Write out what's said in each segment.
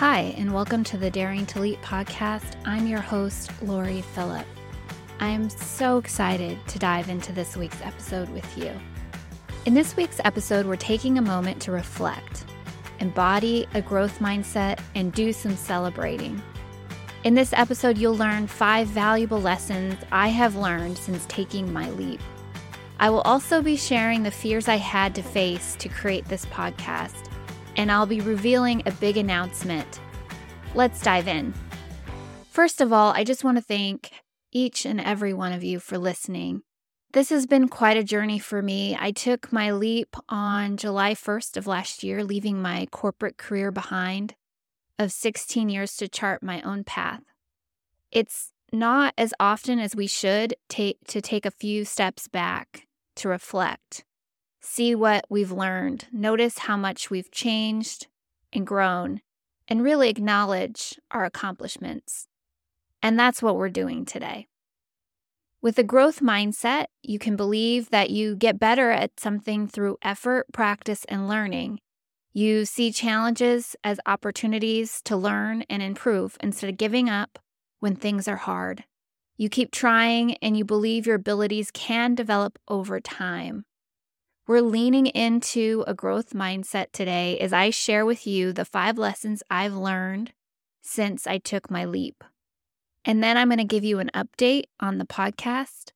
Hi, and welcome to the Daring to Leap podcast. I'm your host, Loree Philip. I am so excited to dive into this week's episode with you. In this week's episode, we're taking a moment to reflect, embody a growth mindset, and do some celebrating. In this episode, you'll learn five valuable lessons I have learned since taking my leap. I will also be sharing the fears I had to face to create this podcast and I'll be revealing a big announcement. Let's dive in. First of all, I just want to thank each and every one of you for listening. This has been quite a journey for me. I took my leap on July 1st of last year, leaving my corporate career behind of 16 years to chart my own path. It's not as often as we should take to take a few steps back to reflect see what we've learned, notice how much we've changed and grown, and really acknowledge our accomplishments. And that's what we're doing today. With a growth mindset, you can believe that you get better at something through effort, practice, and learning. You see challenges as opportunities to learn and improve instead of giving up when things are hard. You keep trying and you believe your abilities can develop over time. We're leaning into a growth mindset today as I share with you the five lessons I've learned since I took my leap. And then I'm going to give you an update on the podcast.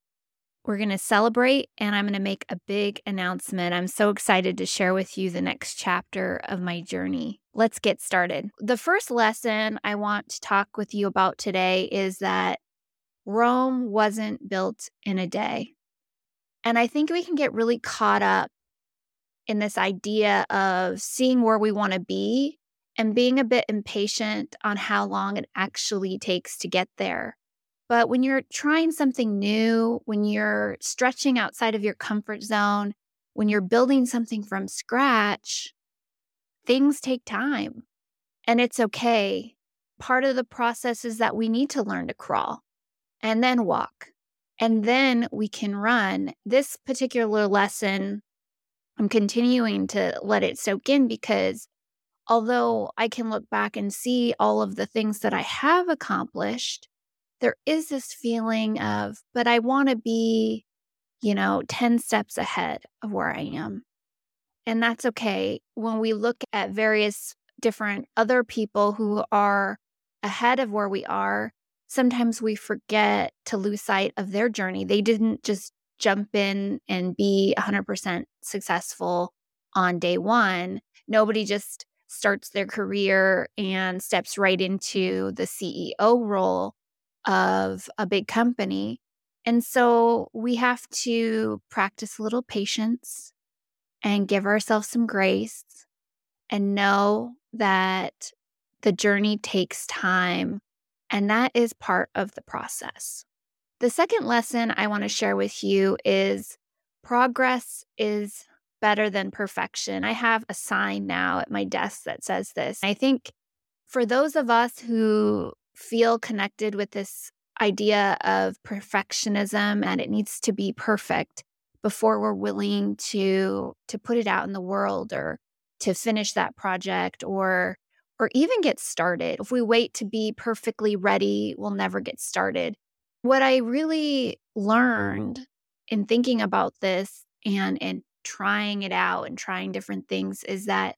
We're going to celebrate and I'm going to make a big announcement. I'm so excited to share with you the next chapter of my journey. Let's get started. The first lesson I want to talk with you about today is that Rome wasn't built in a day. And I think we can get really caught up in this idea of seeing where we want to be and being a bit impatient on how long it actually takes to get there. But when you're trying something new, when you're stretching outside of your comfort zone, when you're building something from scratch, things take time and it's okay. Part of the process is that we need to learn to crawl and then walk and then we can run. This particular lesson, I'm continuing to let it soak in because although I can look back and see all of the things that I have accomplished, there is this feeling of, but I want to be, you know, 10 steps ahead of where I am. And that's okay. When we look at various different other people who are ahead of where we are, sometimes we forget to lose sight of their journey. They didn't just jump in and be 100% successful on day one. Nobody just starts their career and steps right into the CEO role of a big company. And so we have to practice a little patience and give ourselves some grace and know that the journey takes time and that is part of the process. The second lesson I want to share with you is progress is better than perfection. I have a sign now at my desk that says this. I think for those of us who feel connected with this idea of perfectionism and it needs to be perfect before we're willing to to put it out in the world or to finish that project or or even get started. If we wait to be perfectly ready, we'll never get started. What I really learned in thinking about this and and trying it out and trying different things is that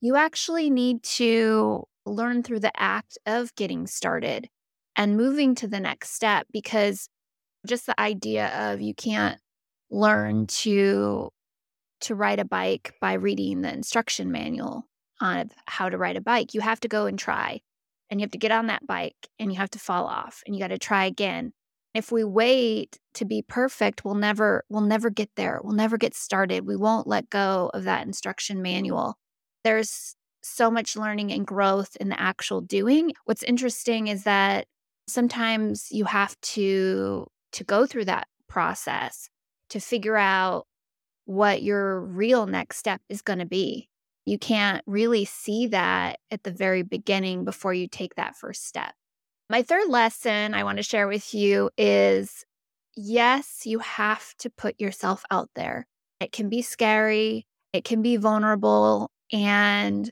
you actually need to learn through the act of getting started and moving to the next step because just the idea of you can't learn to to ride a bike by reading the instruction manual on how to ride a bike. You have to go and try, and you have to get on that bike and you have to fall off and you got to try again. If we wait to be perfect, we'll never we'll never get there. We'll never get started. We won't let go of that instruction manual. There's so much learning and growth in the actual doing. What's interesting is that sometimes you have to to go through that process to figure out what your real next step is going to be you can't really see that at the very beginning before you take that first step. My third lesson I want to share with you is yes, you have to put yourself out there. It can be scary, it can be vulnerable, and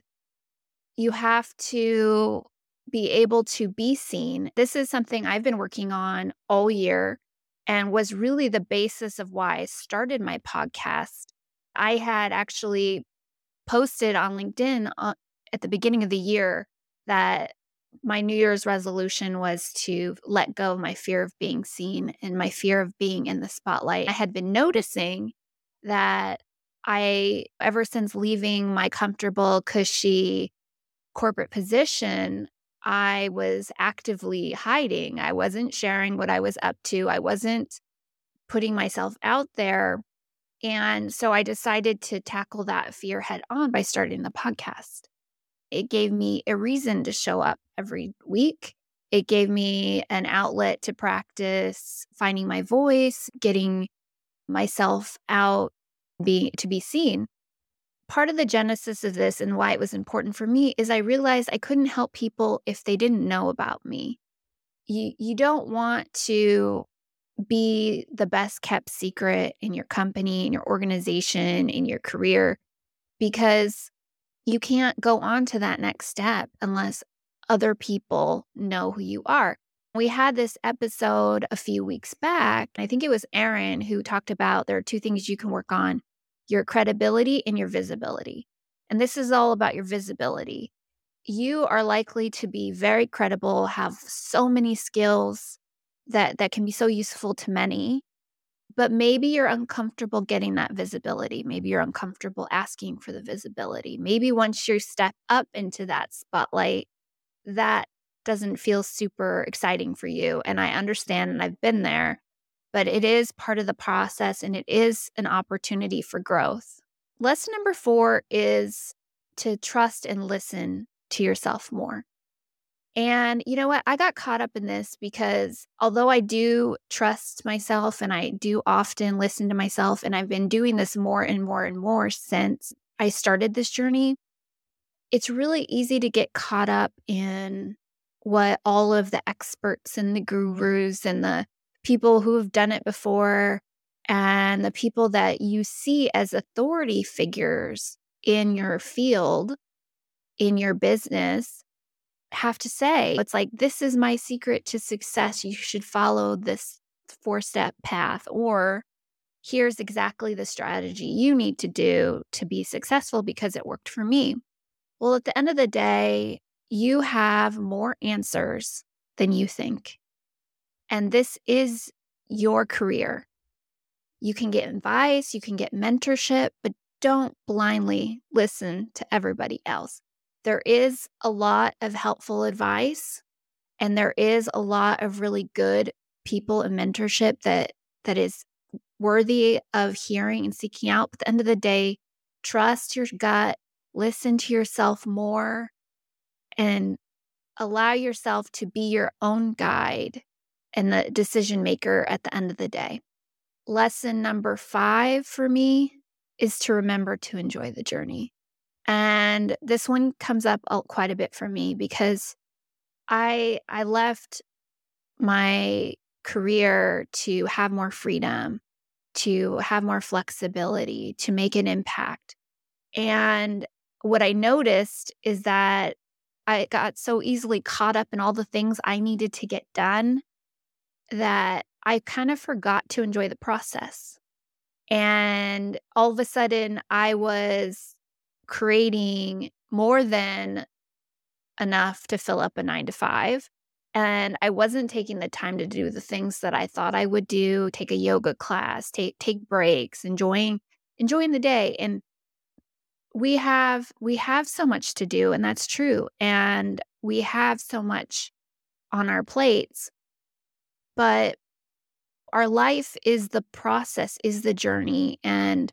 you have to be able to be seen. This is something I've been working on all year and was really the basis of why I started my podcast. I had actually posted on LinkedIn uh, at the beginning of the year that my New Year's resolution was to let go of my fear of being seen and my fear of being in the spotlight. I had been noticing that I, ever since leaving my comfortable, cushy corporate position, I was actively hiding. I wasn't sharing what I was up to. I wasn't putting myself out there. And so I decided to tackle that fear head on by starting the podcast. It gave me a reason to show up every week. It gave me an outlet to practice finding my voice, getting myself out be to be seen. Part of the genesis of this and why it was important for me is I realized I couldn't help people if they didn't know about me. You you don't want to be the best kept secret in your company, in your organization, in your career because you can't go on to that next step unless other people know who you are. We had this episode a few weeks back. I think it was Aaron who talked about there are two things you can work on your credibility and your visibility. And this is all about your visibility. You are likely to be very credible, have so many skills that, that can be so useful to many, but maybe you're uncomfortable getting that visibility. Maybe you're uncomfortable asking for the visibility. Maybe once you step up into that spotlight, that doesn't feel super exciting for you. And I understand, and I've been there but it is part of the process and it is an opportunity for growth. Lesson number four is to trust and listen to yourself more. And you know what? I got caught up in this because although I do trust myself and I do often listen to myself, and I've been doing this more and more and more since I started this journey, it's really easy to get caught up in what all of the experts and the gurus and the people who have done it before and the people that you see as authority figures in your field, in your business, have to say, it's like, this is my secret to success. You should follow this four step path, or here's exactly the strategy you need to do to be successful because it worked for me. Well, at the end of the day, you have more answers than you think. And this is your career. You can get advice, you can get mentorship, but don't blindly listen to everybody else. There is a lot of helpful advice and there is a lot of really good people and mentorship that that is worthy of hearing and seeking out. But at the end of the day, trust your gut, listen to yourself more, and allow yourself to be your own guide and the decision maker at the end of the day. Lesson number five for me is to remember to enjoy the journey. And this one comes up quite a bit for me because I I left my career to have more freedom, to have more flexibility, to make an impact. And what I noticed is that I got so easily caught up in all the things I needed to get done that I kind of forgot to enjoy the process. And all of a sudden, I was creating more than enough to fill up a nine to five. And I wasn't taking the time to do the things that I thought I would do, take a yoga class, take take breaks, enjoying enjoying the day. And we have we have so much to do, and that's true. And we have so much on our plates but our life is the process, is the journey. And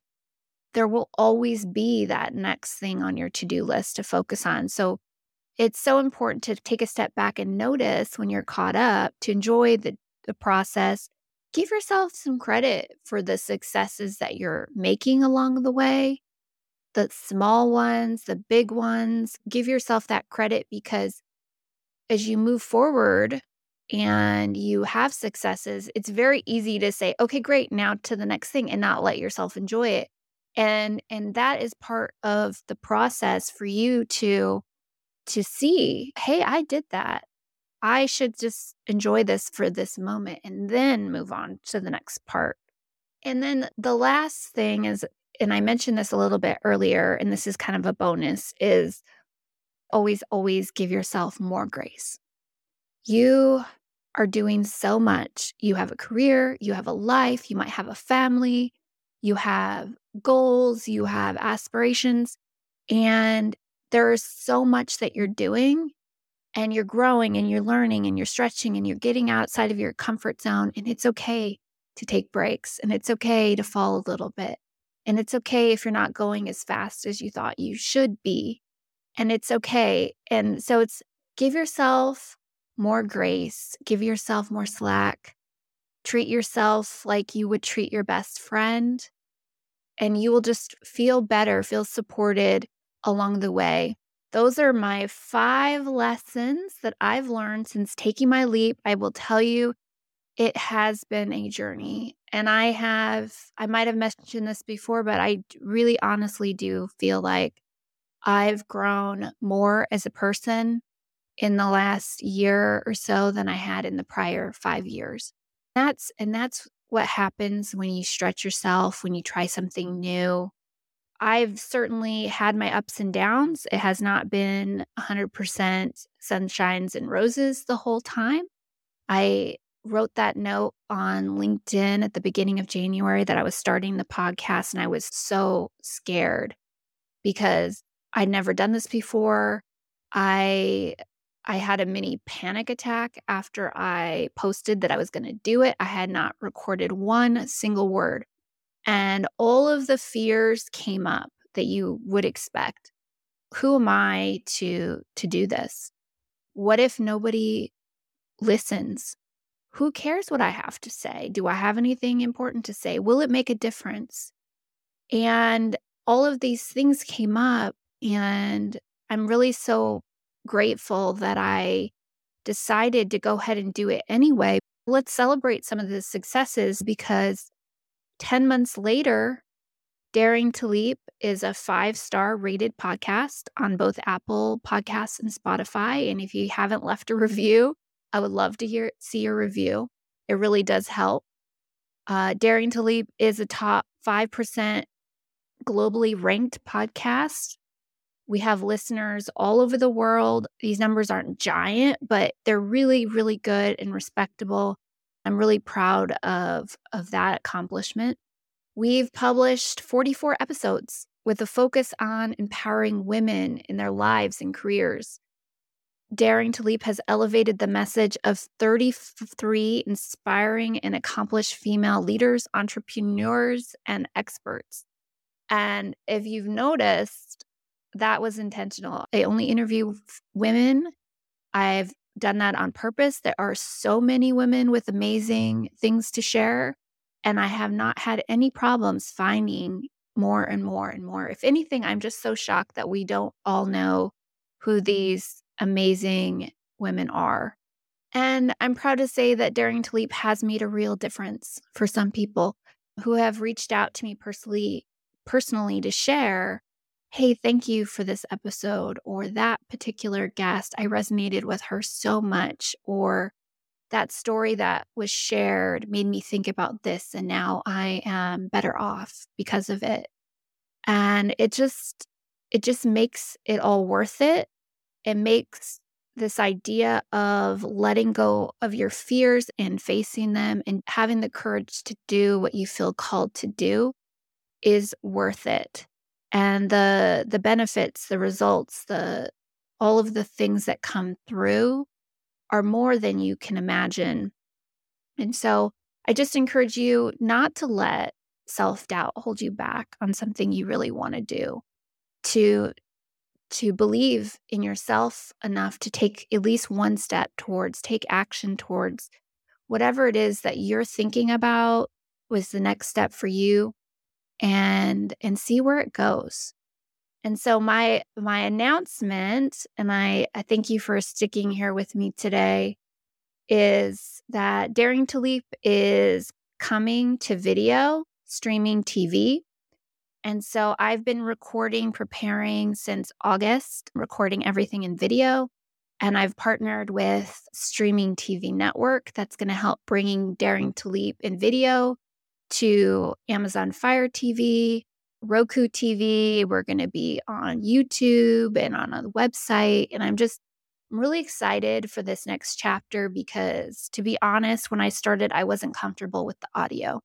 there will always be that next thing on your to do list to focus on. So it's so important to take a step back and notice when you're caught up, to enjoy the, the process. Give yourself some credit for the successes that you're making along the way, the small ones, the big ones. Give yourself that credit because as you move forward, and you have successes, it's very easy to say, okay, great, now to the next thing and not let yourself enjoy it. And and that is part of the process for you to to see, hey, I did that. I should just enjoy this for this moment and then move on to the next part. And then the last thing is, and I mentioned this a little bit earlier, and this is kind of a bonus, is always, always give yourself more grace. You are doing so much. You have a career, you have a life, you might have a family, you have goals, you have aspirations, and there's so much that you're doing and you're growing and you're learning and you're stretching and you're getting outside of your comfort zone. And it's okay to take breaks and it's okay to fall a little bit. And it's okay if you're not going as fast as you thought you should be. And it's okay. And so it's give yourself more grace, give yourself more slack, treat yourself like you would treat your best friend. And you will just feel better, feel supported along the way. Those are my five lessons that I've learned since taking my leap. I will tell you, it has been a journey. And I have, I might have mentioned this before, but I really honestly do feel like I've grown more as a person in the last year or so than I had in the prior five years. That's, and that's what happens when you stretch yourself, when you try something new, I've certainly had my ups and downs. It has not been 100% sunshines and roses the whole time. I wrote that note on LinkedIn at the beginning of January that I was starting the podcast and I was so scared because I'd never done this before. I I had a mini panic attack after I posted that I was going to do it. I had not recorded one single word and all of the fears came up that you would expect. Who am i to to do this? What if nobody listens? Who cares what i have to say? Do i have anything important to say? Will it make a difference? And all of these things came up and i'm really so grateful that i decided to go ahead and do it anyway let's celebrate some of the successes because 10 months later, Daring to Leap is a five star rated podcast on both Apple Podcasts and Spotify. And if you haven't left a review, I would love to hear see your review. It really does help. Uh, Daring to Leap is a top 5% globally ranked podcast. We have listeners all over the world. These numbers aren't giant, but they're really, really good and respectable. I'm really proud of, of that accomplishment. We've published 44 episodes with a focus on empowering women in their lives and careers. Daring to Leap has elevated the message of 33 inspiring and accomplished female leaders, entrepreneurs, and experts. And if you've noticed, that was intentional. I only interview women. I've done that on purpose. There are so many women with amazing things to share. And I have not had any problems finding more and more and more. If anything, I'm just so shocked that we don't all know who these amazing women are. And I'm proud to say that Daring to Leap has made a real difference for some people who have reached out to me personally personally to share hey, thank you for this episode, or that particular guest, I resonated with her so much, or that story that was shared made me think about this, and now I am better off because of it. And it just, it just makes it all worth it. It makes this idea of letting go of your fears and facing them and having the courage to do what you feel called to do is worth it and the the benefits the results the all of the things that come through are more than you can imagine. And so i just encourage you not to let self-doubt hold you back on something you really want to do to to believe in yourself enough to take at least one step towards take action towards whatever it is that you're thinking about was the next step for you and and see where it goes. And so my my announcement and I I thank you for sticking here with me today is that Daring to Leap is coming to video streaming TV And so I've been recording, preparing since August, recording everything in video. And I've partnered with streaming TV network that's going to help bringing Daring to Leap in video to Amazon Fire TV, Roku TV. We're going to be on YouTube and on a website. And I'm just I'm really excited for this next chapter because, to be honest, when I started, I wasn't comfortable with the audio.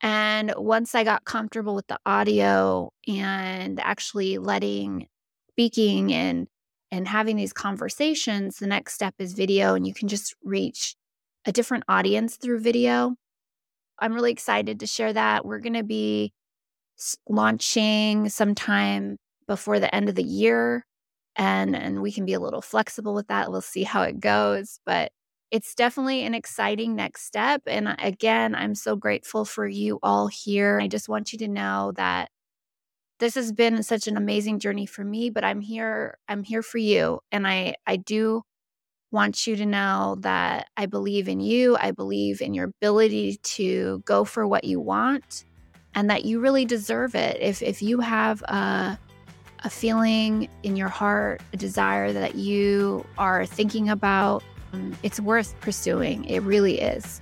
And once I got comfortable with the audio and actually letting speaking and and having these conversations, the next step is video and you can just reach a different audience through video. I'm really excited to share that. We're going to be launching sometime before the end of the year and and we can be a little flexible with that. We'll see how it goes, but it's definitely an exciting next step and again, I'm so grateful for you all here. I just want you to know that this has been such an amazing journey for me, but I'm here I'm here for you and I I do want you to know that I believe in you. I believe in your ability to go for what you want and that you really deserve it. If if you have a a feeling in your heart, a desire that you are thinking about, um, it's worth pursuing. It really is.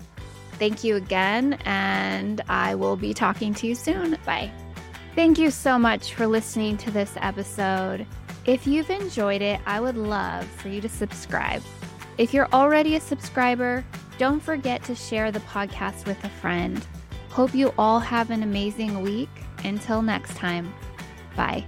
Thank you again, and I will be talking to you soon. Bye. Thank you so much for listening to this episode. If you've enjoyed it, I would love for you to subscribe. If you're already a subscriber, don't forget to share the podcast with a friend. Hope you all have an amazing week. Until next time, bye.